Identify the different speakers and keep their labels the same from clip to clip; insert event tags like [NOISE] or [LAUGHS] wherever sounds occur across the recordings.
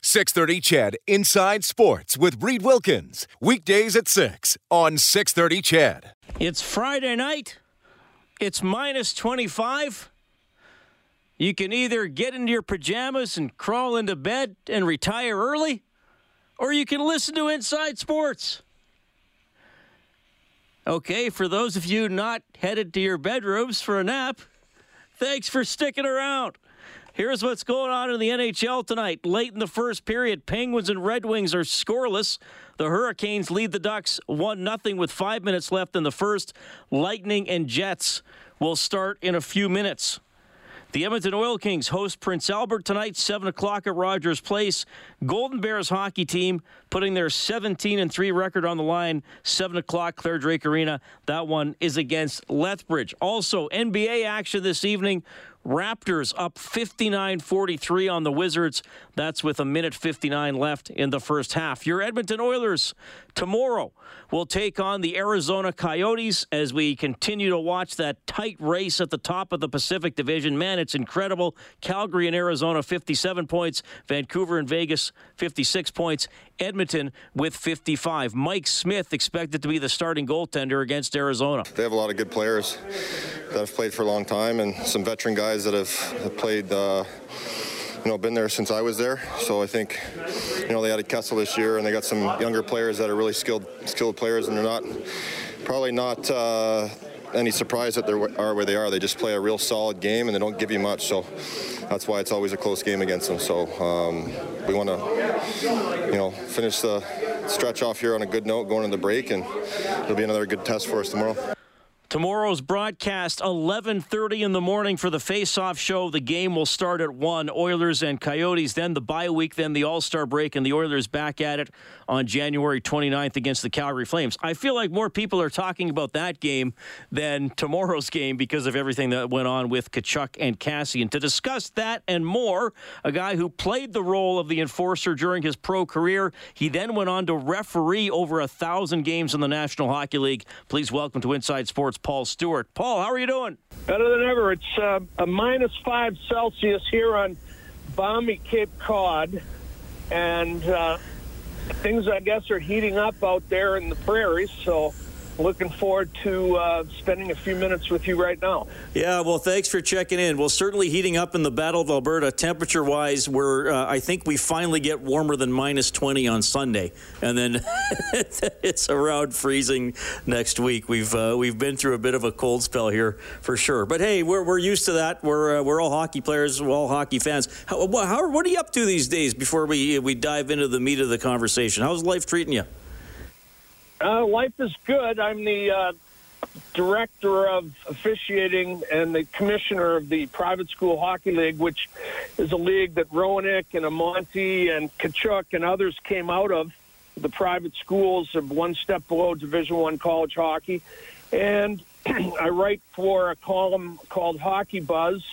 Speaker 1: 630 CHED Inside Sports with Reid Wilkins. Weekdays at 6 on 630 CHED.
Speaker 2: It's Friday night. It's minus 25. You can either get into your pajamas and crawl into bed and retire early, or you can listen to Inside Sports. Okay, for those of you not headed to your bedrooms for a nap, thanks for sticking around. Here's what's going on in the NHL tonight. Late in the first period, Penguins and Red Wings are scoreless. The Hurricanes lead the Ducks 1 0 with five minutes left in the first. Lightning and Jets will start in a few minutes. The Edmonton Oil Kings host Prince Albert tonight, 7 o'clock at Rogers Place. Golden Bears hockey team putting their 17 and 3 record on the line, 7 o'clock, Clare Drake Arena. That one is against Lethbridge. Also, NBA action this evening. Raptors up 59 43 on the Wizards. That's with a minute 59 left in the first half. Your Edmonton Oilers tomorrow we'll take on the Arizona Coyotes as we continue to watch that tight race at the top of the Pacific Division. Man, it's incredible. Calgary and Arizona 57 points, Vancouver and Vegas 56 points, Edmonton with 55. Mike Smith expected to be the starting goaltender against Arizona.
Speaker 3: They have a lot of good players that have played for a long time and some veteran guys that have, have played. Uh, you know, been there since I was there. So I think, you know, they added Kessel this year, and they got some younger players that are really skilled, skilled players, and they're not probably not uh, any surprise that they are where they are. They just play a real solid game, and they don't give you much. So that's why it's always a close game against them. So um, we want to, you know, finish the stretch off here on a good note, going into the break, and it'll be another good test for us tomorrow.
Speaker 2: Tomorrow's broadcast 11:30 in the morning for the face-off show. The game will start at 1 Oilers and Coyotes, then the bye week, then the All-Star break and the Oilers back at it on January 29th against the Calgary Flames. I feel like more people are talking about that game than tomorrow's game because of everything that went on with Tkachuk and Cassie. And To discuss that and more, a guy who played the role of the enforcer during his pro career, he then went on to referee over a 1000 games in the National Hockey League. Please welcome to Inside Sports Paul Stewart. Paul, how are you doing?
Speaker 4: Better than ever. It's uh, a minus five Celsius here on balmy Cape Cod, and uh, things, I guess, are heating up out there in the prairies. So looking forward to uh, spending a few minutes with you right now.
Speaker 2: Yeah, well, thanks for checking in. Well, certainly heating up in the Battle of Alberta, temperature wise, where uh, I think we finally get warmer than minus 20 on Sunday, and then [LAUGHS] it's around freezing next week. We've uh, we've been through a bit of a cold spell here for sure, but hey, we're, we're used to that. We're uh, we're all hockey players, we're all hockey fans. How, how what are you up to these days? Before we we dive into the meat of the conversation, how's life treating you?
Speaker 4: Uh, life is good. I'm the uh, director of officiating and the commissioner of the private school hockey league, which is a league that Roenick and Amonte and Tkachuk and others came out of. The private schools of one step below Division One college hockey, and [CLEARS THROAT] I write for a column called Hockey Buzz,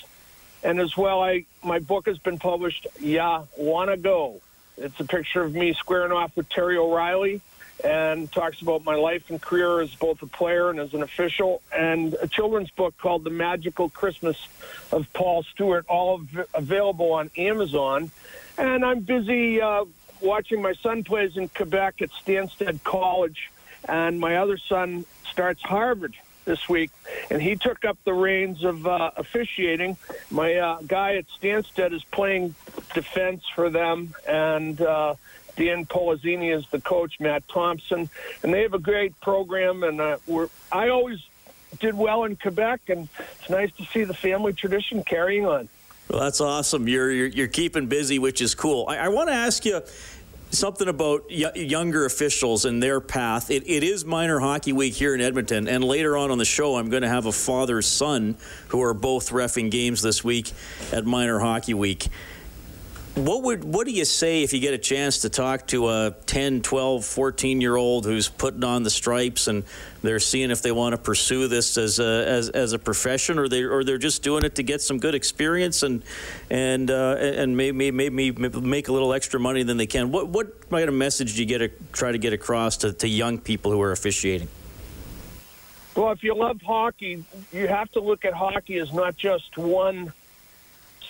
Speaker 4: and as well, I my book has been published. Yeah, wanna go? It's a picture of me squaring off with Terry O'Reilly and talks about my life and career as both a player and as an official, and a children's book called The Magical Christmas of Paul Stewart, all av- available on Amazon. And I'm busy uh, watching my son plays in Quebec at Stanstead College, and my other son starts Harvard this week, and he took up the reins of uh, officiating. My uh, guy at Stansted is playing defense for them, and uh, Dan Polazzini is the coach, Matt Thompson, and they have a great program. And uh, we're I always did well in Quebec, and it's nice to see the family tradition carrying on.
Speaker 2: Well, that's awesome. You're you're, you're keeping busy, which is cool. I, I want to ask you something about y- younger officials and their path. It, it is minor hockey week here in Edmonton, and later on on the show, I'm going to have a father son who are both refing games this week at minor hockey week what would what do you say if you get a chance to talk to a 10 12 14 year old who's putting on the stripes and they're seeing if they want to pursue this as a as, as a profession or they or they're just doing it to get some good experience and and uh, and maybe maybe make a little extra money than they can? What what kind of message do you get to try to get across to, to young people who are officiating?
Speaker 4: Well if you love hockey you have to look at hockey as not just one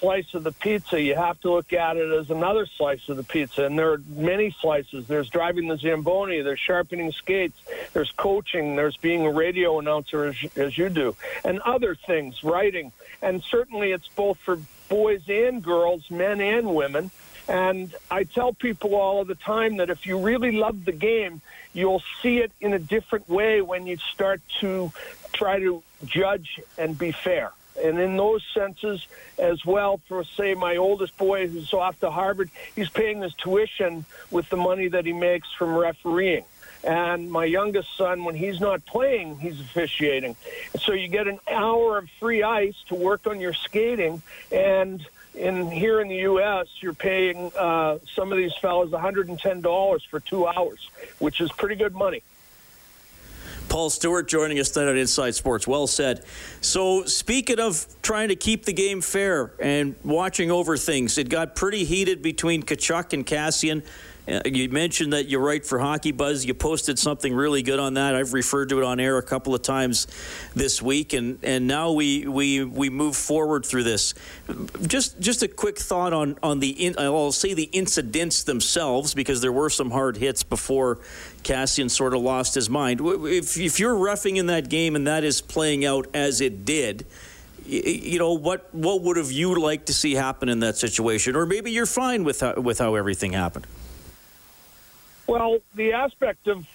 Speaker 4: slice of the pizza, you have to look at it as another slice of the pizza. And there are many slices. There's driving the Zamboni, there's sharpening skates, there's coaching, there's being a radio announcer as, as you do, and other things, writing. And certainly it's both for boys and girls, men and women. And I tell people all of the time that if you really love the game, you'll see it in a different way when you start to try to judge and be fair. And in those senses as well, for say my oldest boy who's off to Harvard, he's paying his tuition with the money that he makes from refereeing. And my youngest son, when he's not playing, he's officiating. So you get an hour of free ice to work on your skating. And in here in the U.S., you're paying uh, some of these fellows $110 for two hours, which is pretty good money.
Speaker 2: Paul Stewart joining us tonight on Inside Sports. Well said. So, speaking of trying to keep the game fair and watching over things, it got pretty heated between Tkachuk and Kassian. Uh, you mentioned that you write for Hockey Buzz. You posted something really good on that. I've referred to it on air a couple of times this week, and, and now we, we we move forward through this. Just just a quick thought on on the in, I'll say the incidents themselves because there were some hard hits before Kassian sort of lost his mind. If if you're roughing in that game and that is playing out as it did you know what what would have you liked to see happen in that situation or maybe you're fine with how, with how everything happened
Speaker 4: well, the aspect of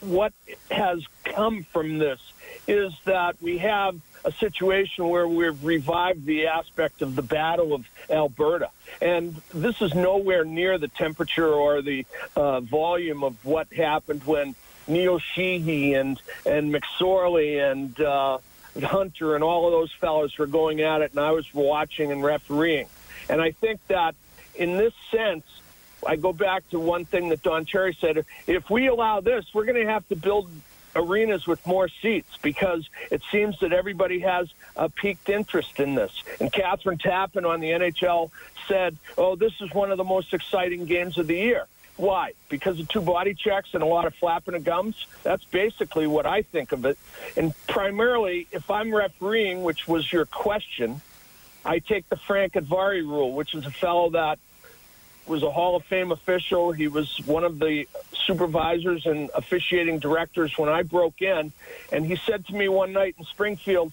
Speaker 4: what has come from this is that we have a situation where we've revived the aspect of the Battle of Alberta. And this is nowhere near the temperature or the uh, volume of what happened when Neil Sheehy and, and McSorley and uh, Hunter and all of those fellows were going at it, and I was watching and refereeing. And I think that in this sense, I go back to one thing that Don Cherry said. If we allow this, we're going to have to build arenas with more seats because it seems that everybody has a peaked interest in this. And Kathryn Tappen on the NHL said, oh, this is one of the most exciting games of the year. Why? Because of two body checks and a lot of flapping of gums? That's basically what I think of it. And primarily, if I'm refereeing, which was your question, I take the Frank Udvari rule, which is a fellow that – was a Hall of Fame official. He was one of the supervisors and officiating directors when I broke in. And he said to me one night in Springfield,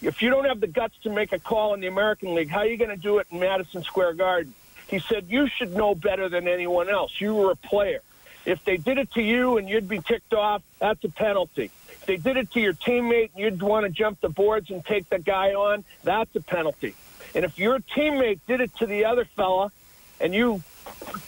Speaker 4: if you don't have the guts to make a call in the American League, how are you going to do it in Madison Square Garden? He said, you should know better than anyone else. You were a player. If they did it to you and you'd be ticked off, that's a penalty. If they did it to your teammate and you'd want to jump the boards and take the guy on, that's a penalty. And if your teammate did it to the other fella and you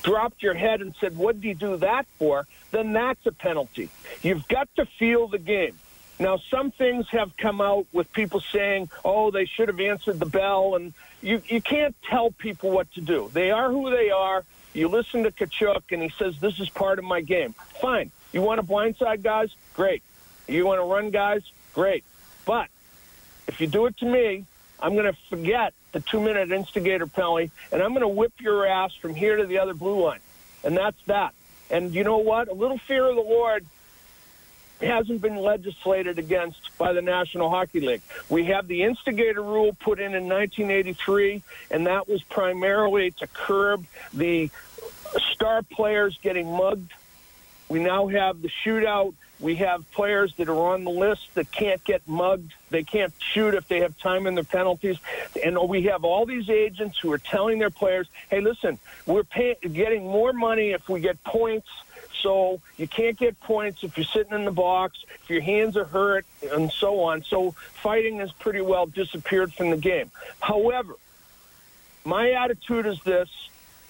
Speaker 4: dropped your head and said, What did he do that for? then that's a penalty. You've got to feel the game. Now, some things have come out with people saying, oh, they should have answered the bell, and you, you can't tell people what to do. They are who they are. You listen to Tkachuk, and he says, this is part of my game. Fine. You want to blindside guys? Great. You want to run guys? Great. But if you do it to me, I'm going to forget the two minute instigator penalty, and I'm going to whip your ass from here to the other blue line. And that's that. And you know what? A little fear of the Lord hasn't been legislated against by the National Hockey League. We have the instigator rule put in in 1983, and that was primarily to curb the star players getting mugged. We now have the shootout we have players that are on the list that can't get mugged. They can't shoot if they have time in the penalties. And we have all these agents who are telling their players, hey, listen, we're pay- getting more money if we get points. So you can't get points if you're sitting in the box, if your hands are hurt, and so on. So fighting has pretty well disappeared from the game. However, my attitude is this,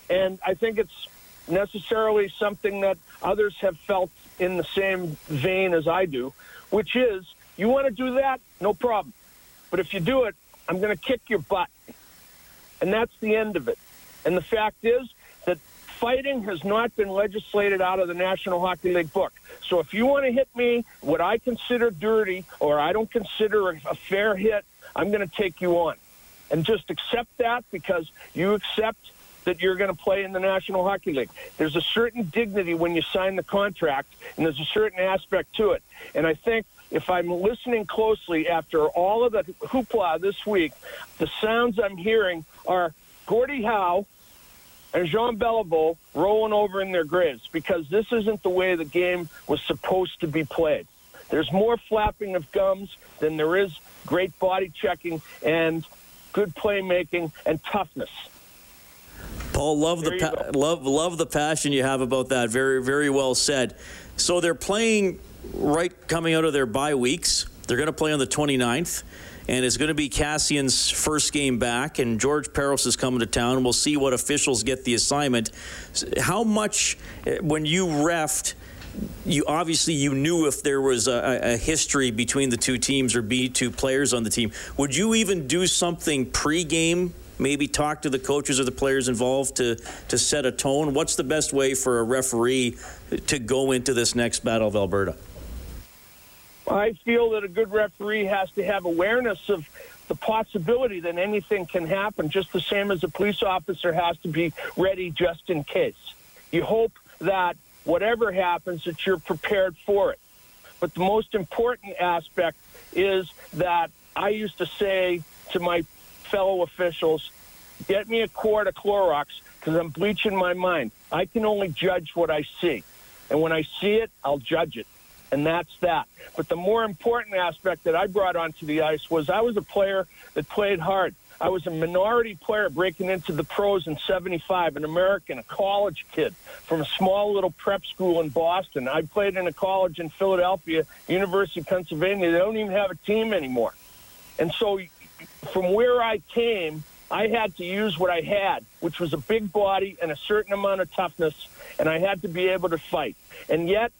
Speaker 4: and I think it's necessarily something that others have felt in the same vein as I do, which is you want to do that, no problem. But if you do it, I'm going to kick your butt. And that's the end of it. And the fact is that fighting has not been legislated out of the National Hockey League book. So if you want to hit me, what I consider dirty or I don't consider a fair hit, I'm going to take you on. And just accept that because you accept that you're going to play in the National Hockey League. There's a certain dignity when you sign the contract, and there's a certain aspect to it. And I think if I'm listening closely after all of the hoopla this week, the sounds I'm hearing are Gordie Howe and Jean Beliveau rolling over in their graves because this isn't the way the game was supposed to be played. There's more flapping of gums than there is great body checking and good playmaking and toughness.
Speaker 2: Paul, love the pa- love love the passion you have about that. Very very well said. So they're playing right coming out of their bye weeks. They're going to play on the 29th and it's going to be Kassian's first game back, and George Parros is coming to town. We'll see what officials get the assignment. How much, eh, when you refed, you obviously you knew if there was a, a, history between the two teams or be two players on the team. Would you even do something pre-game? Maybe talk to the coaches or the players involved to to set a tone. What's the best way for a referee to go into this next battle of Alberta?
Speaker 4: I feel that a good referee has to have awareness of the possibility that anything can happen, just the same as a police officer has to be ready just in case. You hope that whatever happens, that you're prepared for it. But the most important aspect is that I used to say to my fellow officials, get me a quart of Clorox because I'm bleaching my mind. I can only judge what I see. And when I see it, I'll judge it and that's that. But the more important aspect that I brought onto the ice was I was a player that played hard. I was a minority player breaking into the pros in 75, an American, a college kid from a small little prep school in Boston. I played in a college in Philadelphia, University of Pennsylvania. They don't even have a team anymore. And so from where I came, I had to use what I had, which was a big body and a certain amount of toughness, and I had to be able to fight. And yet,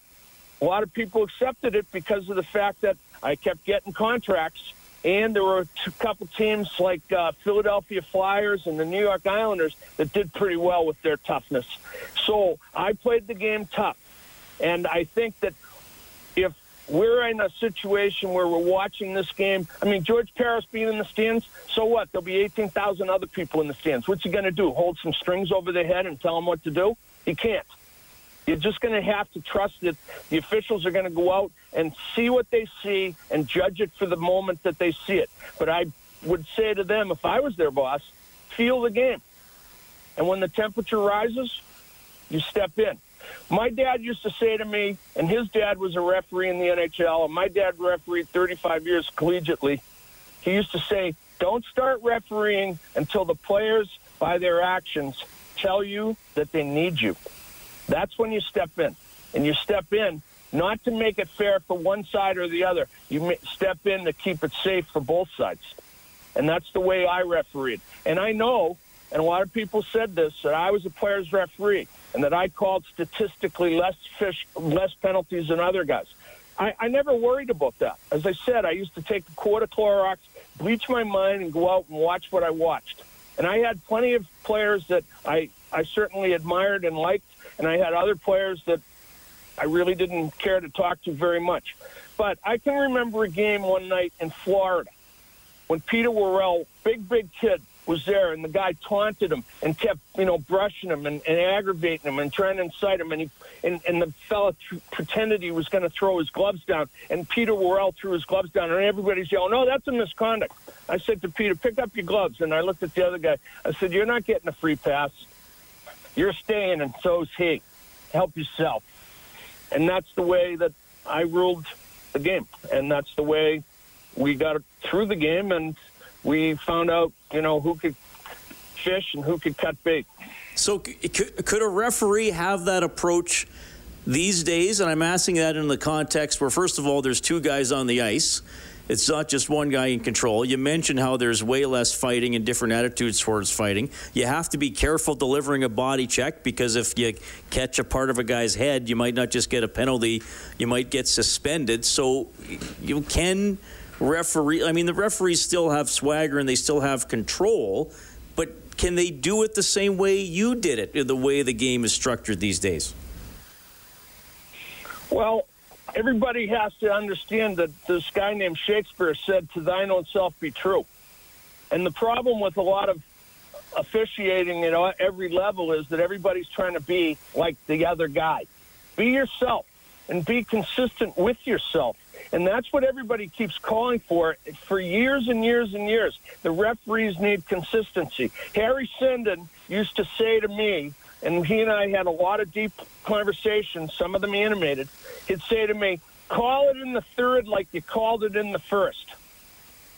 Speaker 4: a lot of people accepted it because of the fact that I kept getting contracts. And there were a couple teams like uh, Philadelphia Flyers and the New York Islanders that did pretty well with their toughness. So I played the game tough. And I think that if we're in a situation where we're watching this game, I mean, George Parros being in the stands, so what? There'll be 18,000 other people in the stands. What's he going to do? Hold some strings over their head and tell them what to do? He can't. You're just going to have to trust that the officials are going to go out and see what they see and judge it for the moment that they see it. But I would say to them, if I was their boss, feel the game. And when the temperature rises, you step in. My dad used to say to me, and his dad was a referee in the NHL, and my dad refereed 35 years collegiately. He used to say, don't start refereeing until the players, by their actions, tell you that they need you. That's when you step in. And you step in not to make it fair for one side or the other. You step in to keep it safe for both sides. And that's the way I refereed. And I know, and a lot of people said this, that I was a player's referee and that I called statistically less fish, less penalties than other guys. I, I never worried about that. As I said, I used to take a quart of Clorox, bleach my mind, and go out and watch what I watched. And I had plenty of players that I, I certainly admired and liked, and I had other players that I really didn't care to talk to very much. But I can remember a game one night in Florida when Peter Worrell, big, big kid, was there, and the guy taunted him and kept, you know, brushing him and, and aggravating him and trying to incite him. And he and, and the fella th- pretended he was going to throw his gloves down, and Peter Worrell threw his gloves down, and everybody's yelling, "No, that's a misconduct." I said to Peter, "Pick up your gloves," and I looked at the other guy. I said, "You're not getting a free pass." You're staying, and so's he. Help yourself. And that's the way that I ruled the game. And that's the way we got through the game, and we found out, you know, who could fish and who could cut bait.
Speaker 2: So, could a referee have that approach these days? And I'm asking that in the context where, first of all, there's two guys on the ice it's not just one guy in control. You mentioned how there's way less fighting and different attitudes towards fighting. You have to be careful delivering a body check because if you catch a part of a guy's head, you might not just get a penalty, you might get suspended. So you can referee. I mean, the referees still have swagger and they still have control, but can they do it the same way you did it, the way the game is structured these days?
Speaker 4: Well, everybody has to understand that this guy named Shakespeare said, To thine own self be true. And the problem with a lot of officiating at every level is that everybody's trying to be like the other guy. Be yourself and be consistent with yourself. And that's what everybody keeps calling for for years and years and years. The referees need consistency. Harry Sinden used to say to me, and he and I had a lot of deep conversations, some of them animated. He'd say to me, call it in the third like you called it in the first.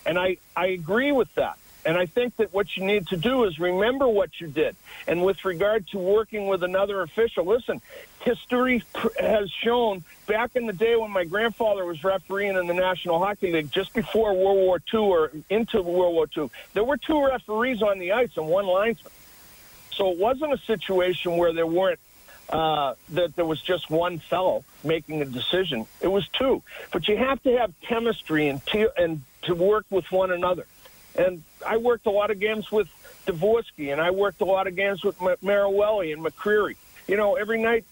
Speaker 4: And I, I agree with that. And I think that what you need to do is remember what you did. And with regard to working with another official, listen, history has shown back in the day when my grandfather was refereeing in the National Hockey League, just before World War II or into World War II, there were two referees on the ice and one linesman. So it wasn't a situation where there weren't uh, that there was just one fellow making a decision. It was two, but you have to have chemistry and to, and to work with one another. And I worked a lot of games with Devorski, and I worked a lot of games with Marouelli and McCreary. You know, every night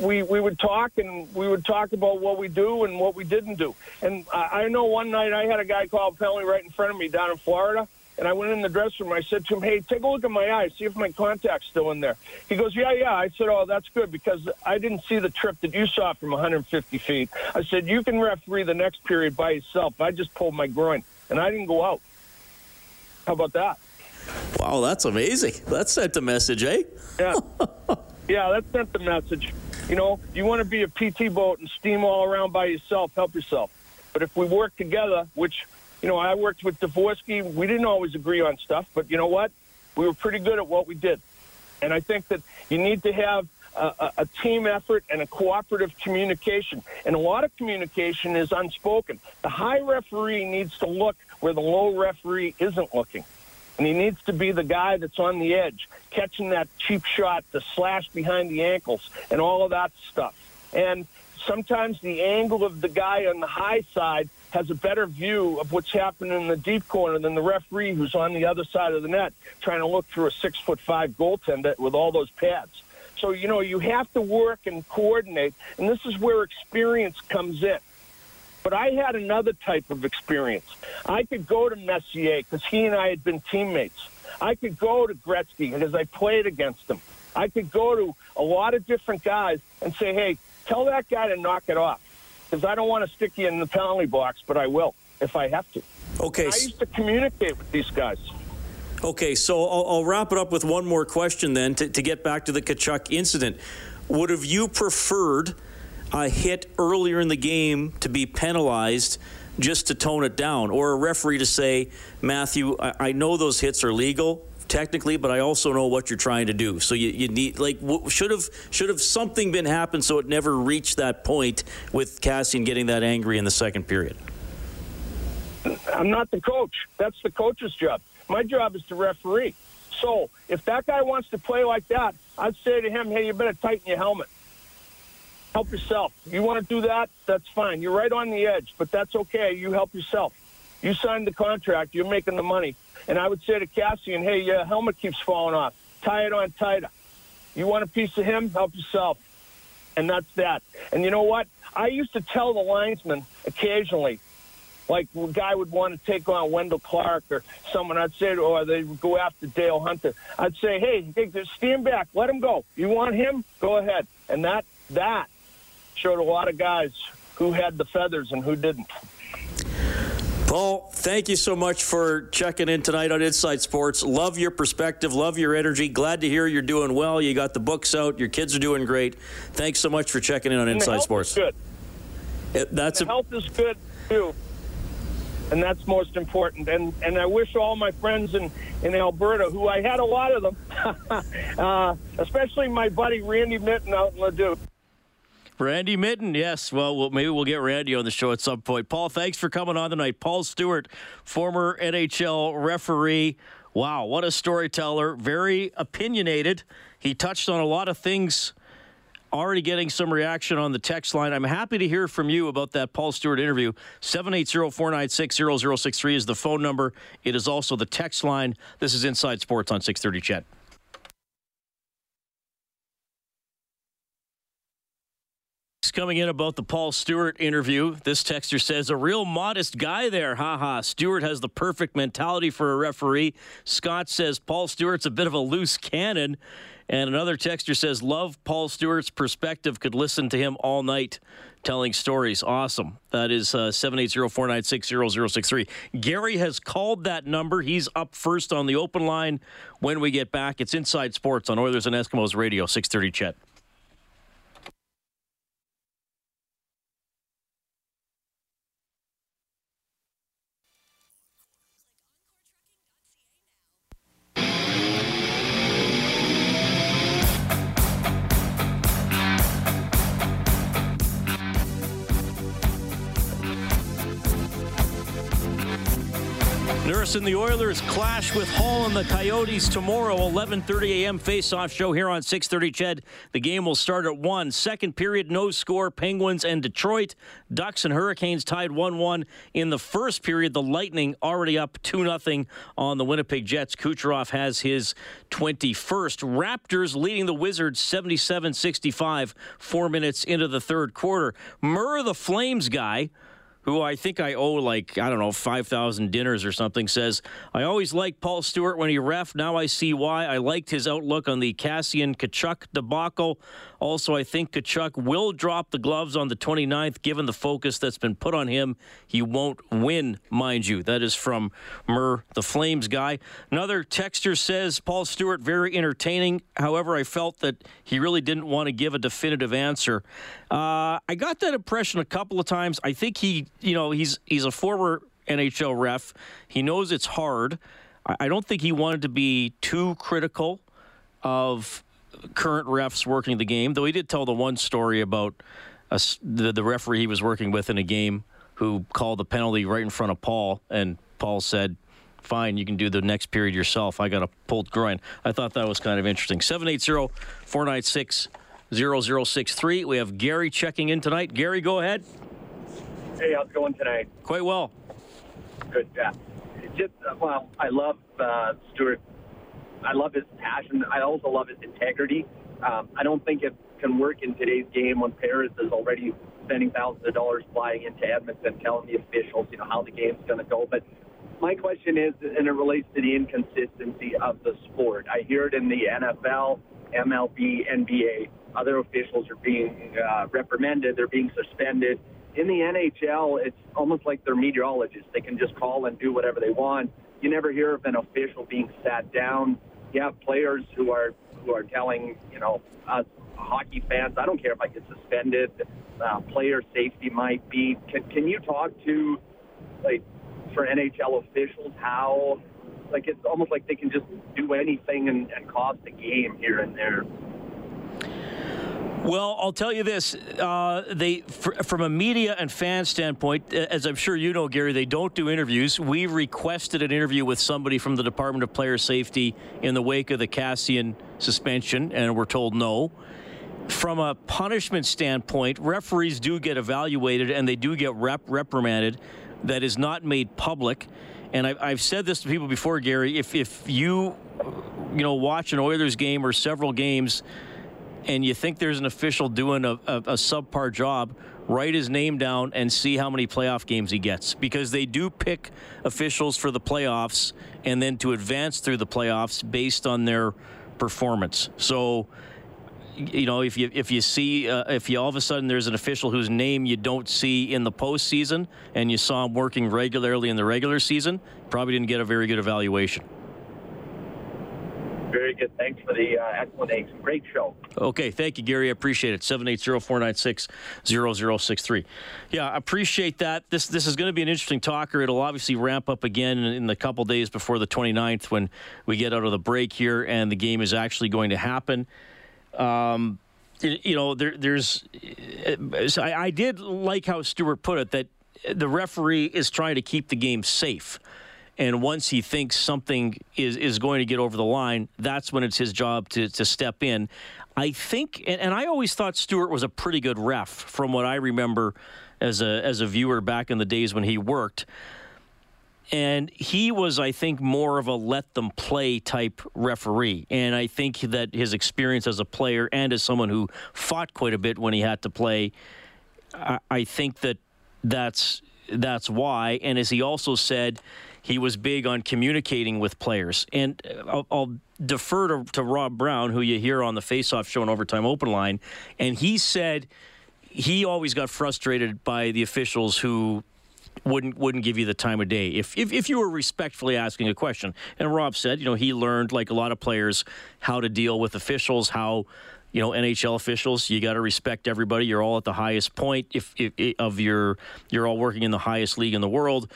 Speaker 4: we we would talk and we would talk about what we do and what we didn't do. And I I know one night I had a guy called a penalty right in front of me down in Florida, and I went in the dressing room. I said to him, "Hey, take a look at my eyes, see if my contact's still in there." He goes, "Yeah, yeah." I said, "Oh, that's good because I didn't see the trip that you saw from 150 feet." I said, "You can referee the next period by yourself." I just pulled my groin and I didn't go out. How about that?
Speaker 2: Wow, that's amazing. That sent a message, eh?
Speaker 4: Yeah. [LAUGHS] yeah, that sent the message. You know, you want to be a PT boat and steam all around by yourself, help yourself. But if we work together, which you know, I worked with Devorski. We didn't always agree on stuff, but you know what? We were pretty good at what we did. And I think that you need to have a, a, team effort and a cooperative communication. And a lot of communication is unspoken. The high referee needs to look where the low referee isn't looking. And he needs to be the guy that's on the edge, catching that cheap shot, the slash behind the ankles, and all of that stuff. And sometimes the angle of the guy on the high side has a better view of what's happening in the deep corner than the referee who's on the other side of the net trying to look through a six foot five goaltender with all those pads. So, you know, you have to work and coordinate, and this is where experience comes in. But I had another type of experience. I could go to Messier because he and I had been teammates. I could go to Gretzky because I played against him. I could go to a lot of different guys and say, hey, tell that guy to knock it off because I don't want to stick you in the penalty box, but I will if I have to.
Speaker 2: Okay.
Speaker 4: I used to communicate with these guys.
Speaker 2: Okay, so I'll, I'll wrap it up with one more question then to, to get back to the Tkachuk incident. Would have you preferred a hit earlier in the game to be penalized just to tone it down, or a referee to say, Matthew, I, I know those hits are legal, technically, but I also know what you're trying to do. So you, you need like should have should have something been happened so it never reached that point with Kassian getting that angry in the second period.
Speaker 4: I'm not the coach. That's the coach's job. My job is to referee. So if that guy wants to play like that, I'd say to him, "Hey, you better tighten your helmet. Help yourself. You want to do that? That's fine. You're right on the edge, but that's okay. You help yourself. You signed the contract. You're making the money. And I would say to Kassian, hey, your helmet keeps falling off. Tie it on tighter. You want a piece of him? Help yourself. And that's that. And you know what? I used to tell the linesman occasionally, like a guy would want to take on Wendell Clark or someone, I'd say, or they would go after Dale Hunter. I'd say, hey, hey, just stand back, let him go. You want him? Go ahead. And that that showed a lot of guys who had the feathers and who didn't.
Speaker 2: Paul, thank you so much for checking in tonight on Inside Sports. Love your perspective, love your energy. Glad to hear you're doing well. You got the books out, your kids are doing great. Thanks so much for checking in on Inside Sports.
Speaker 4: good.
Speaker 2: It, that's
Speaker 4: a- health is good too, and that's most important. And and I wish all my friends in in Alberta, who I had a lot of them, [LAUGHS] uh, especially my buddy Randy Mitten out in Leduc.
Speaker 2: Randy Mitten, yes. Well, well, maybe we'll get Randy on the show at some point. Paul, thanks for coming on tonight. Paul Stewart, former NHL referee. Wow, what a storyteller. Very opinionated. He touched on a lot of things Already getting some reaction on the text line. I'm happy to hear from you about that Paul Stewart interview. 780-496-0063 is the phone number. It is also the text line. This is Inside Sports on 630 CHED. coming in about the Paul Stewart interview. This texter says, a real modest guy there. Haha. Ha. Stewart has the perfect mentality for a referee. Scott says, Paul Stewart's a bit of a loose cannon. And another texter says, love Paul Stewart's perspective. Could listen to him all night telling stories. Awesome. That is uh, 780-496-0063. Gary has called that number. He's up first on the open line when we get back. It's Inside Sports on Oilers and Eskimos Radio, 630 CHED. And the Oilers clash with Hall and the Coyotes tomorrow, 11:30 a.m. face-off show here on 6:30. CHED. The game will start at one. Second period, no score. Penguins and Detroit. Ducks and Hurricanes tied 1-1 in the first period. The Lightning already up 2-0 on the Winnipeg Jets. Kucherov has his 21st. Raptors leading the Wizards 77-65. Four minutes into the third quarter. Murr, the Flames guy who I think I owe like, I don't know, 5,000 dinners or something, says, I always liked Paul Stewart when he ref. Now I see why. I liked his outlook on the Kassian Tkachuk debacle. Also, I think Tkachuk will drop the gloves on the 29th, given the focus that's been put on him. He won't win, mind you. That is from Murr, the Flames guy. Another texter says Paul Stewart very entertaining. However, I felt that he really didn't want to give a definitive answer. Uh, I got that impression a couple of times. I think he, you know, he's he's a former NHL ref. He knows it's hard. I don't think he wanted to be too critical of current refs working the game, though he did tell the one story about a, the, the referee he was working with in a game who called the penalty right in front of Paul, and Paul said, Fine, you can do the next period yourself. I got a pulled groin. I thought that was kind of interesting. 780 496 0063. We have Gary checking in tonight. Gary, go ahead.
Speaker 5: Hey, how's it going tonight?
Speaker 2: Quite well.
Speaker 5: Good. Yeah. Just, uh, well, I love uh, Stewart I love his passion. I also love his integrity. Um, I don't think it can work in today's game when Parros is already spending thousands of dollars flying into Edmonton, telling the officials, you know, how the game's going to go. But my question is, and it relates to the inconsistency of the sport. I hear it in the NFL, MLB, NBA. Other officials are being uh, reprimanded. They're being suspended. In the NHL, it's almost like they're meteorologists. They can just call and do whatever they want. You never hear of an official being sat down you have players who are who are telling you know us hockey fans, I don't care if I get suspended. Uh, player safety might be. Can, can you talk to like for NHL officials how like it's almost like they can just do anything and, and cost a game here and there.
Speaker 2: Well, I'll tell you this: uh, they, from a media and fan standpoint, as I'm sure you know, Gary, they don't do interviews. We requested an interview with somebody from the Department of Player Safety in the wake of the Kassian suspension, and we're told no. From a punishment standpoint, referees do get evaluated and they do get rep- reprimanded. That is not made public. And I, I've said this to people before, Gary. If if you you know watch an Oilers game or several games and you think there's an official doing a, a, a subpar job, write his name down and see how many playoff games he gets because they do pick officials for the playoffs and then to advance through the playoffs based on their performance. So, you know, if you if you see uh, if you all of a sudden there's an official whose name you don't see in the postseason and you saw him working regularly in the regular season, probably didn't get a very good evaluation.
Speaker 5: Very good. Thanks for the uh, explanation. Great show.
Speaker 2: Okay. Thank you, Gary. I appreciate it. 780-496-0063. Yeah, I appreciate that. This this is going to be an interesting talker. It'll obviously ramp up again in, the couple days before the 29th when we get out of the break here and the game is actually going to happen. Um, you know, there, there's. I, I did like how Stewart put it that the referee is trying to keep the game safe And once he thinks something is, is going to get over the line, that's when it's his job to, to step in. I think, and, and I always thought Stewart was a pretty good ref from what I remember as a, as a viewer back in the days when he worked. And he was, I think, more of a let them play type referee. And I think that his experience as a player and as someone who fought quite a bit when he had to play, I, I think that that's that's why. And as he also said, he was big on communicating with players. And uh, I'll, I'll defer to, to, Rob Brown, who you hear on the Faceoff Show and Overtime Open Line, and he said he always got frustrated by the officials who wouldn't wouldn't give you the time of day if, if if you were respectfully asking a question. And Rob said, you know, he learned like a lot of players how to deal with officials, how you know NHL officials. You got to respect everybody. You're all at the highest point if, if, if, of your you're all working in the highest league in the world.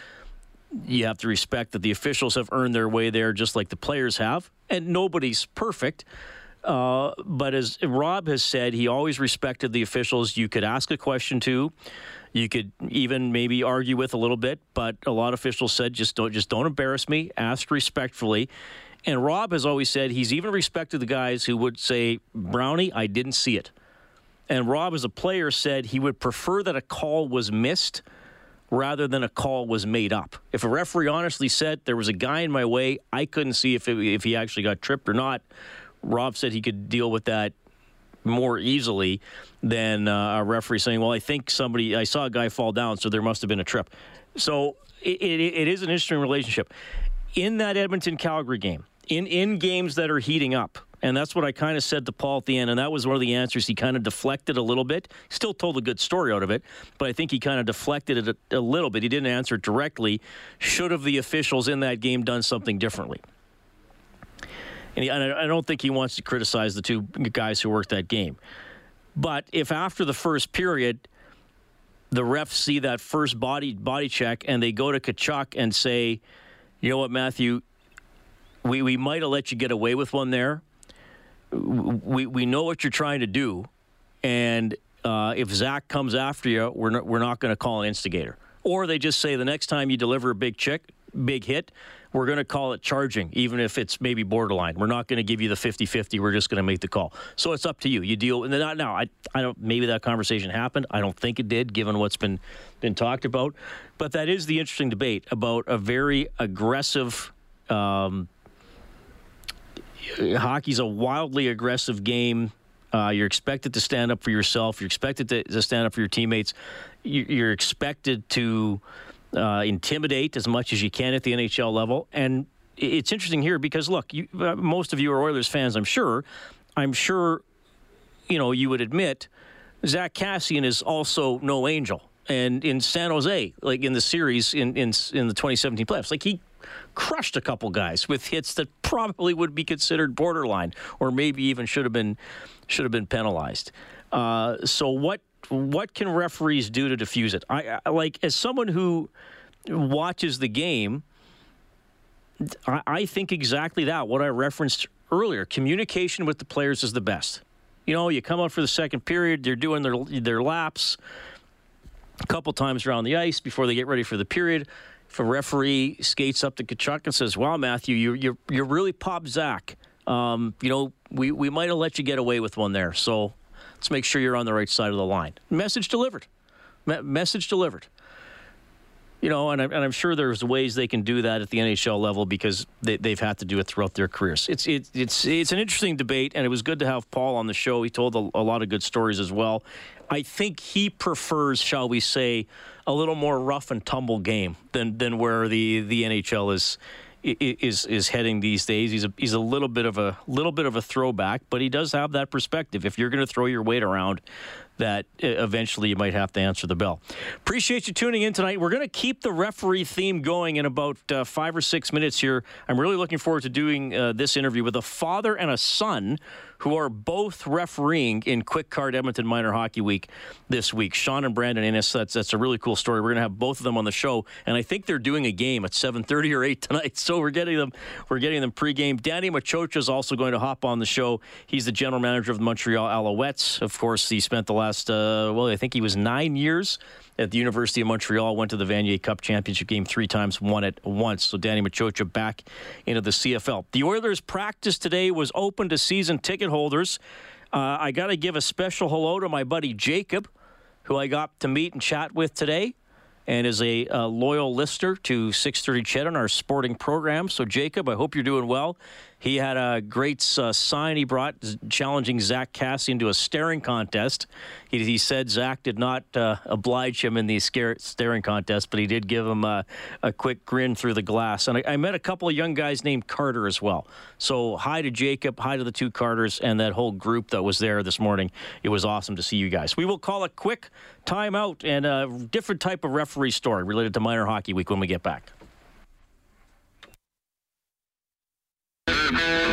Speaker 2: You have to respect that the officials have earned their way there, just like the players have, and nobody's perfect. Uh, but as Rob has said, he always respected the officials you could ask a question to. You could even maybe argue with a little bit, but a lot of officials said just don't just don't embarrass me. Ask respectfully. And Rob has always said he's even respected the guys who would say, Brownie, I didn't see it. And Rob, as a player, said he would prefer that a call was missed rather than a call was made up. If a referee honestly said there was a guy in my way, I couldn't see if, it, if he actually got tripped or not. Rob said he could deal with that more easily than uh, a referee saying, "Well, I think somebody, I saw a guy fall down, so there must have been a trip." So it, it, it is an interesting relationship in that Edmonton Calgary game, in in games that are heating up. And that's what I kind of said to Paul at the end, and that was one of the answers. He kind of deflected a little bit. Still told a good story out of it, but I think he kind of deflected it a, a little bit. He didn't answer directly. Should have the officials in that game done something differently? And he, I don't think he wants to criticize the two guys who worked that game. But if after the first period, the refs see that first body body check and they go to Tkachuk and say, you know what, Matthew, we, we might have let you get away with one there. We, we know what you're trying to do. And uh, if Zack comes after you, we're not, we're not going to call an instigator. Or they just say the next time you deliver a big chick, big hit, we're going to call it charging, even if it's maybe borderline. We're not going to give you the 50 50. We're just going to make the call. So it's up to you. You deal that. Now, I, I don't, maybe that conversation happened. I don't think it did, given what's been, been talked about. But that is the interesting debate about a very aggressive. Um, hockey's a wildly aggressive game. Uh, you're expected to stand up for yourself. You're expected to, to stand up for your teammates. You're expected to uh, intimidate as much as you can at the NHL level. And it's interesting here because, look, you, uh, most of you are Oilers fans, I'm sure. I'm sure, you know, you would admit Zack Kassian is also no angel. And in San Jose, like in the series in, in, in the 2017 playoffs, like he crushed a couple guys with hits that probably would be considered borderline or maybe even should have been should have been penalized. Uh, so what what can referees do to diffuse it? I, I like as someone who watches the game. I, I think exactly that. What I referenced earlier, communication with the players is the best. You know, you come out for the second period, they're doing their their laps a couple times around the ice before they get ready for the period. If a referee skates up to Tkachuk and says, "Wow, Matthew, you you're you're really pop Zack. Um, you know, we we might have let you get away with one there. So Let's make sure you're on the right side of the line. Message delivered. Me- message delivered. You know, and I'm, and I'm sure there's ways they can do that at the NHL level because they, have had to do it throughout their careers. It's it, it's it's an interesting debate, and it was good to have Paul on the show. He told a, a lot of good stories as well. I think he prefers, shall we say, a little more rough and tumble game than than where the the NHL is is is heading these days. He's a he's a little bit of a little bit of a throwback, but he does have that perspective. If you're going to throw your weight around, that uh, eventually you might have to answer the bell. Appreciate you tuning in tonight. We're going to keep the referee theme going in about uh, five or six minutes here. I'm really looking forward to doing uh, this interview with a father and a son who are both refereeing in Quikcard Edmonton Minor Hockey Week this week. Shawn and Brandon Innes, that's, that's a really cool story. We're going to have both of them on the show, and I think they're doing a game at 7.30 or 8 tonight, [LAUGHS] so we're getting them we're getting them pregame. Danny Maciocia is also going to hop on the show. He's the general manager of the Montreal Alouettes. Of course, he spent the last uh, well, I think he was nine years at the University of Montreal, went to the Vanier Cup championship game three times, won it once. So Danny Maciocia back into the CFL. The Oilers' practice today was open to season ticket holders. Uh, I got to give a special hello to my buddy Jacob, who I got to meet and chat with today and is a, loyal listener to 630 CHED on our sporting program. So, Jacob, I hope you're doing well. He had a great uh, sign he brought challenging Zack Kassian to a staring contest. He, he said Zack did not uh, oblige him in the staring contest, but he did give him a, a quick grin through the glass. And I, I, met a couple of young guys named Carter as well. So hi to Jacob, hi to the two Carters, and that whole group that was there this morning. It was awesome to see you guys. We will call a quick timeout and a different type of referee story related to minor hockey week when we get back. Thank you.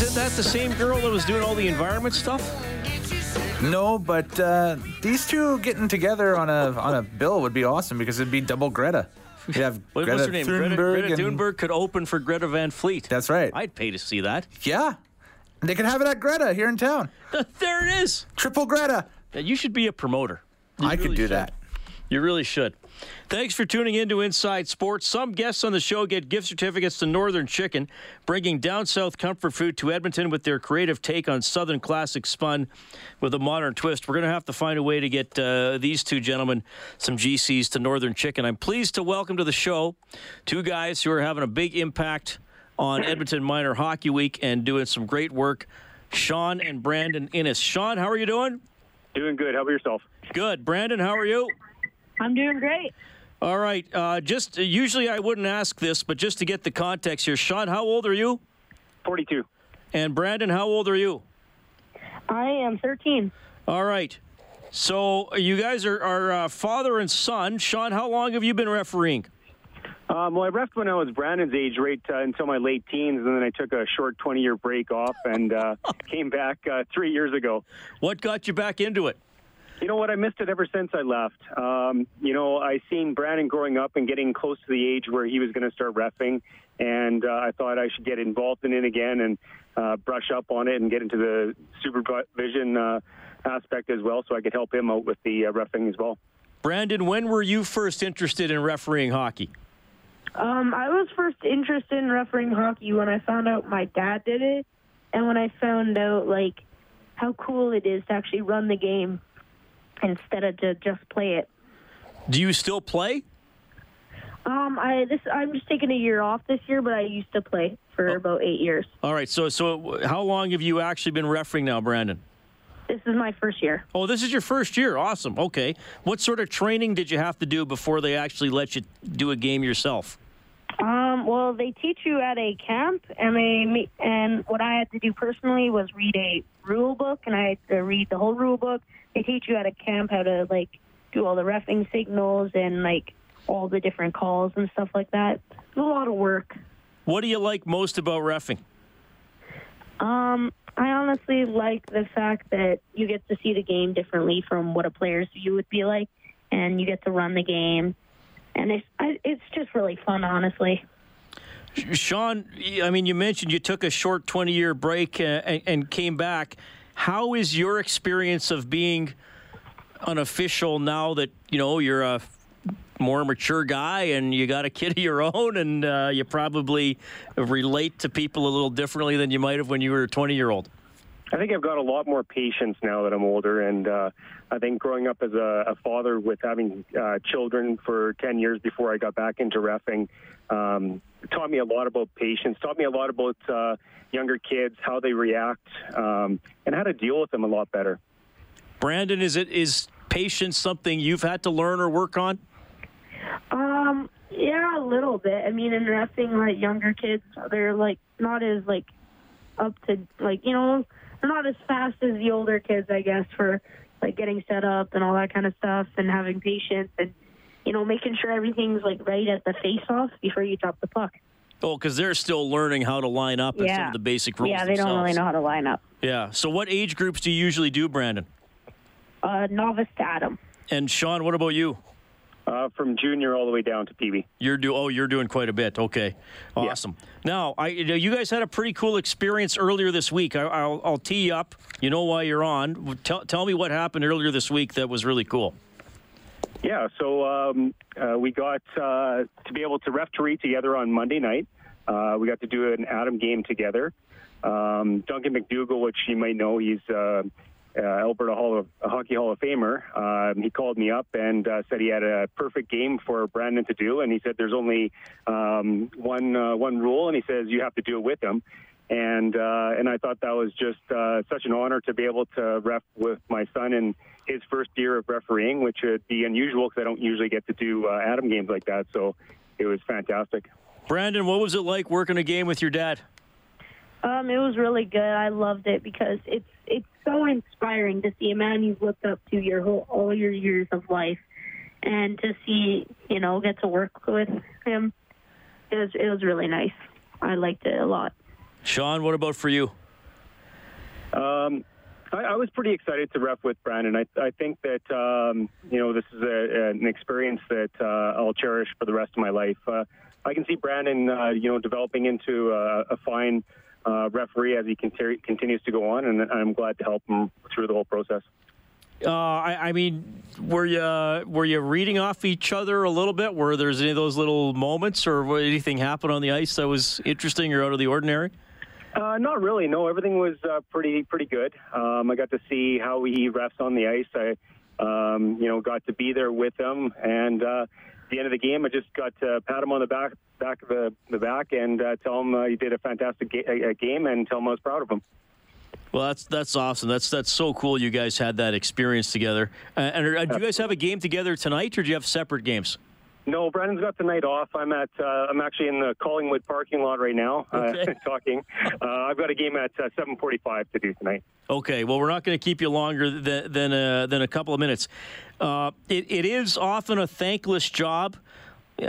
Speaker 2: Isn't that the same girl that was doing all the environment stuff?
Speaker 6: No, but uh, these two getting together on a on a bill would be awesome because it'd be double Greta. You'd have [LAUGHS]
Speaker 2: what,
Speaker 6: Greta
Speaker 2: what's her name? Greta, Greta Thunberg could open for Greta Van Fleet.
Speaker 6: That's right.
Speaker 2: I'd pay to see that.
Speaker 6: Yeah. They could have it at Greta here in town. [LAUGHS]
Speaker 2: there it is.
Speaker 6: Triple Greta.
Speaker 2: You should be a promoter. You
Speaker 6: I
Speaker 2: really
Speaker 6: could do
Speaker 2: should.
Speaker 6: that.
Speaker 2: You really should. Thanks for tuning in to Inside Sports. Some guests on the show get gift certificates to Northern Chicken, bringing down south comfort food to Edmonton with their creative take on Southern classic spun with a modern twist. We're going to have to find a way to get uh, these two gentlemen some GCs to Northern Chicken. I'm pleased to welcome to the show two guys who are having a big impact on Edmonton Minor Hockey Week and doing some great work. Shawn and Brandon Innes. Shawn, how are you doing?
Speaker 7: Doing good. How about yourself?
Speaker 2: Good. Brandon, how are you?
Speaker 8: I'm doing great.
Speaker 2: All right. Uh, just uh, usually I wouldn't ask this, but just to get the context here, Shawn, how old are you?
Speaker 7: 42.
Speaker 2: And Brandon, how old are you?
Speaker 8: I am 13.
Speaker 2: All right. So you guys are, are uh, father and son. Shawn, how long have you been refereeing?
Speaker 7: Um, well, I refed when I was Brandon's age, right uh, until my late teens, and then I took a short 20-year break off and uh, [LAUGHS] came back uh, three years ago.
Speaker 2: What got you back into it?
Speaker 7: You know what? I missed it ever since I left. Um, you know, I seen Brandon growing up and getting close to the age where he was going to start refing, and uh, I thought I should get involved in it again and uh, brush up on it and get into the supervision uh, aspect as well, so I could help him out with the uh, refing as well.
Speaker 2: Brandon, when were you first interested in refereeing hockey?
Speaker 8: Um, I was first interested in refereeing hockey when I found out my dad did it, and when I found out like how cool it is to actually run the game instead of to just play it.
Speaker 2: Do you still play?
Speaker 8: Um, I this I'm just taking a year off this year, but I used to play for
Speaker 2: Oh.
Speaker 8: about eight years.
Speaker 2: All right. So, so how long have you actually been refereeing now, Brandon?
Speaker 8: This is my first year.
Speaker 2: Oh, this is your first year. Awesome. Okay. What sort of training did you have to do before they actually let you do a game yourself?
Speaker 8: Um, well, they teach you at a camp, and they and what I had to do personally was read a rule book, and I had to read the whole rule book. They teach you at a camp how to like do all the refing signals and like all the different calls and stuff like that. It's a lot of work.
Speaker 2: What do you like most about refing?
Speaker 8: Um, I honestly like the fact that you get to see the game differently from what a player's view would be like, and you get to run the game, and it's I, it's just really fun, honestly.
Speaker 2: Shawn, I mean, you mentioned you took a short 20 year break uh, and, and came back. How is your experience of being an official now that, you know, you're a more mature guy and you got a kid of your own and uh, you probably relate to people a little differently than you might have when you were a 20 year old?
Speaker 7: I think I've got a lot more patience now that I'm older, and uh, I think growing up as a, a father with having uh, children for 10 years before I got back into refing um, taught me a lot about patience, taught me a lot about uh, younger kids, how they react, um, and how to deal with them a lot better.
Speaker 2: Brandon, is it is patience something you've had to learn or work on?
Speaker 8: Um, yeah, a little bit. I mean, in refing, like younger kids, they're like not as like up to like you know, they're not as fast as the older kids, I guess, for like getting set up and all that kind of stuff, and having patience and you know making sure everything's like right at the face-off before you drop the puck.
Speaker 2: Oh, because they're still learning how to line up and some
Speaker 8: Yeah.
Speaker 2: of the basic rules.
Speaker 8: yeah, they don't really know how to line up.
Speaker 2: Yeah. So, what age groups do you usually do, Brandon?
Speaker 8: Uh, novice to Atom.
Speaker 2: And Shawn, what about you?
Speaker 7: Uh, from junior all the way down to PB.
Speaker 2: You're do oh, you're doing quite a bit. Okay, awesome. Now, I you, guys had a pretty cool experience earlier this week. I, I'll, I'll tee you up. You know why you're on. Tell, tell me what happened earlier this week that was really cool.
Speaker 7: Yeah, so um, uh, we got uh, to be able to referee together on Monday night. Uh, we got to do an Atom game together. Um, Duncan McDougall, which you might know, he's uh, Alberta Hall of Hockey Hall of Famer. Um, he called me up and uh, said he had a perfect game for Brandon to do, and he said there's only um, one uh, one rule, and he says you have to do it with him. And uh, and I thought that was just uh, such an honor to be able to ref with my son in his first year of refereeing, which would be unusual because I don't usually get to do uh, Atom games like that. So it was fantastic.
Speaker 2: Brandon, what was it like working a game with your dad?
Speaker 8: Um, it was really good. I loved it because it's it's so inspiring to see a man you've looked up to your whole all your years of life, and to see you know get to work with him. It was it was really nice. I liked it a lot.
Speaker 2: Shawn, what about for you?
Speaker 7: Um, I, I was pretty excited to ref with Brandon. I, I think that um, you know this is a, an experience that uh, I'll cherish for the rest of my life. Uh, I can see Brandon, uh, you know, developing into a, a fine uh, referee as he conti- continues to go on, and I'm glad to help him through the whole process.
Speaker 2: Uh, I, I mean, were you were you reading off each other a little bit? Were there any of those little moments, or anything happen on the ice that was interesting or out of the ordinary?
Speaker 7: Uh, not really. No, everything was uh, pretty pretty good. Um, I got to see how he refs on the ice. I, um, you know, got to be there with him, and uh, the end of the game, I just got to pat him on the back back of the, the back and uh, tell him uh, he did a fantastic ga- a, a game, and tell him I was proud of him.
Speaker 2: Well, that's that's awesome. That's that's so cool. You guys had that experience together. Uh, and do you guys have a game together tonight, or do you have separate games?
Speaker 7: No, Brandon's got the night off. I'm at uh, I'm actually in the Callingwood parking lot right now,
Speaker 2: Okay.
Speaker 7: uh, [LAUGHS] talking. Uh, I've got a game at uh, 7:45 to do tonight.
Speaker 2: Okay, well, we're not going to keep you longer than than, uh, than a couple of minutes. Uh, it, it is often a thankless job.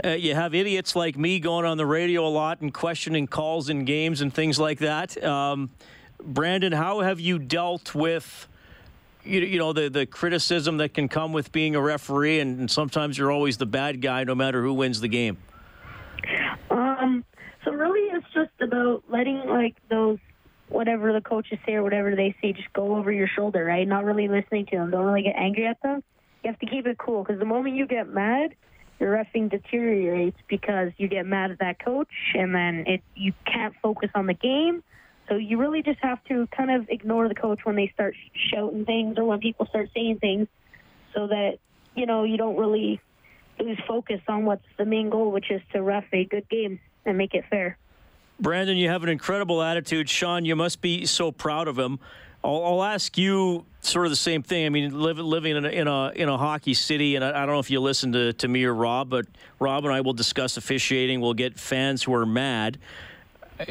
Speaker 2: Uh, you have idiots like me going on the radio a lot and questioning calls in games and things like that. Um, Brandon, how have you dealt with? You, you know the, the criticism that can come with being a referee, and, and sometimes you're always the bad guy, no matter who wins the game.
Speaker 8: Um, so really, it's just about letting like those whatever the coaches say or whatever they say just go over your shoulder, right? Not really listening to them. Don't really get angry at them. You have to keep it cool because the moment you get mad, your refing deteriorates because you get mad at that coach, and then it you can't focus on the game. So you really just have to kind of ignore the coach when they start shouting things or when people start saying things, so that you know you don't really lose focus on what's the main goal, which is to ref a good game and make it fair.
Speaker 2: Brandon, you have an incredible attitude. Shawn, you must be so proud of him. I'll, I'll ask you sort of the same thing. I mean, live, living in a, in a in a hockey city, and I, I don't know if you listen to, to me or Rob, but Rob and I will discuss officiating. We'll get fans who are mad.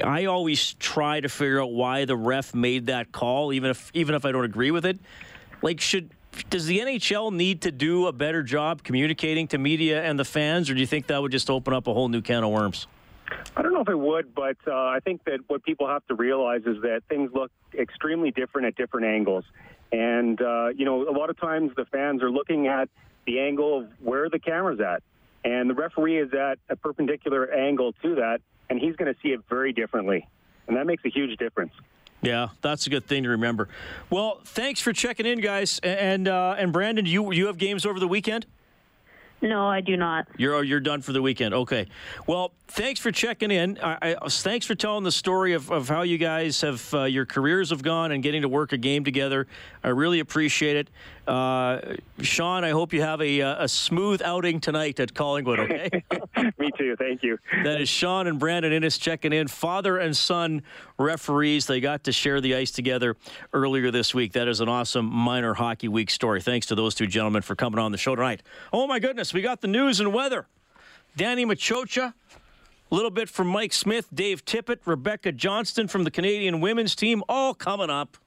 Speaker 2: I always try to figure out why the ref made that call, even if even if I don't agree with it. Like, should does the NHL need to do a better job communicating to media and the fans, or do you think that would just open up a whole new can of worms?
Speaker 7: I don't know if it would, but uh, I think that what people have to realize is that things look extremely different at different angles. And, uh, you know, a lot of times the fans are looking at the angle of where the camera's at. And the referee is at a perpendicular angle to that, and he's going to see it very differently. And that makes a huge difference.
Speaker 2: Yeah, that's a good thing to remember. Well, thanks for checking in, guys. And uh, and Brandon, you you have games over the weekend?
Speaker 8: No, I do not.
Speaker 2: You're you're done for the weekend. Okay. Well, thanks for checking in. I, I, thanks for telling the story of, of how you guys have uh, your careers have gone and getting to work a game together. I really appreciate it. Uh, Shawn, I hope you have a, uh, a smooth outing tonight at Callingwood. Okay. [LAUGHS] [LAUGHS]
Speaker 7: Me too. Thank you.
Speaker 2: That is Shawn and Brandon Innes checking in. Father and son referees. They got to share the ice together earlier this week. That is an awesome minor hockey week story. Thanks to those two gentlemen for coming on the show tonight. Oh, my goodness. We got the news and weather. Danny Machocha, a little bit from Mike Smith, Dave Tippett, Rebecca Johnston from the Canadian women's team, all coming up.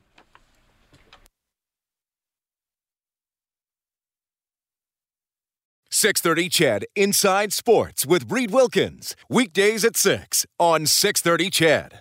Speaker 1: Six thirty, CHED. Inside sports with Reid Wilkins, weekdays at six on Six Thirty, CHED.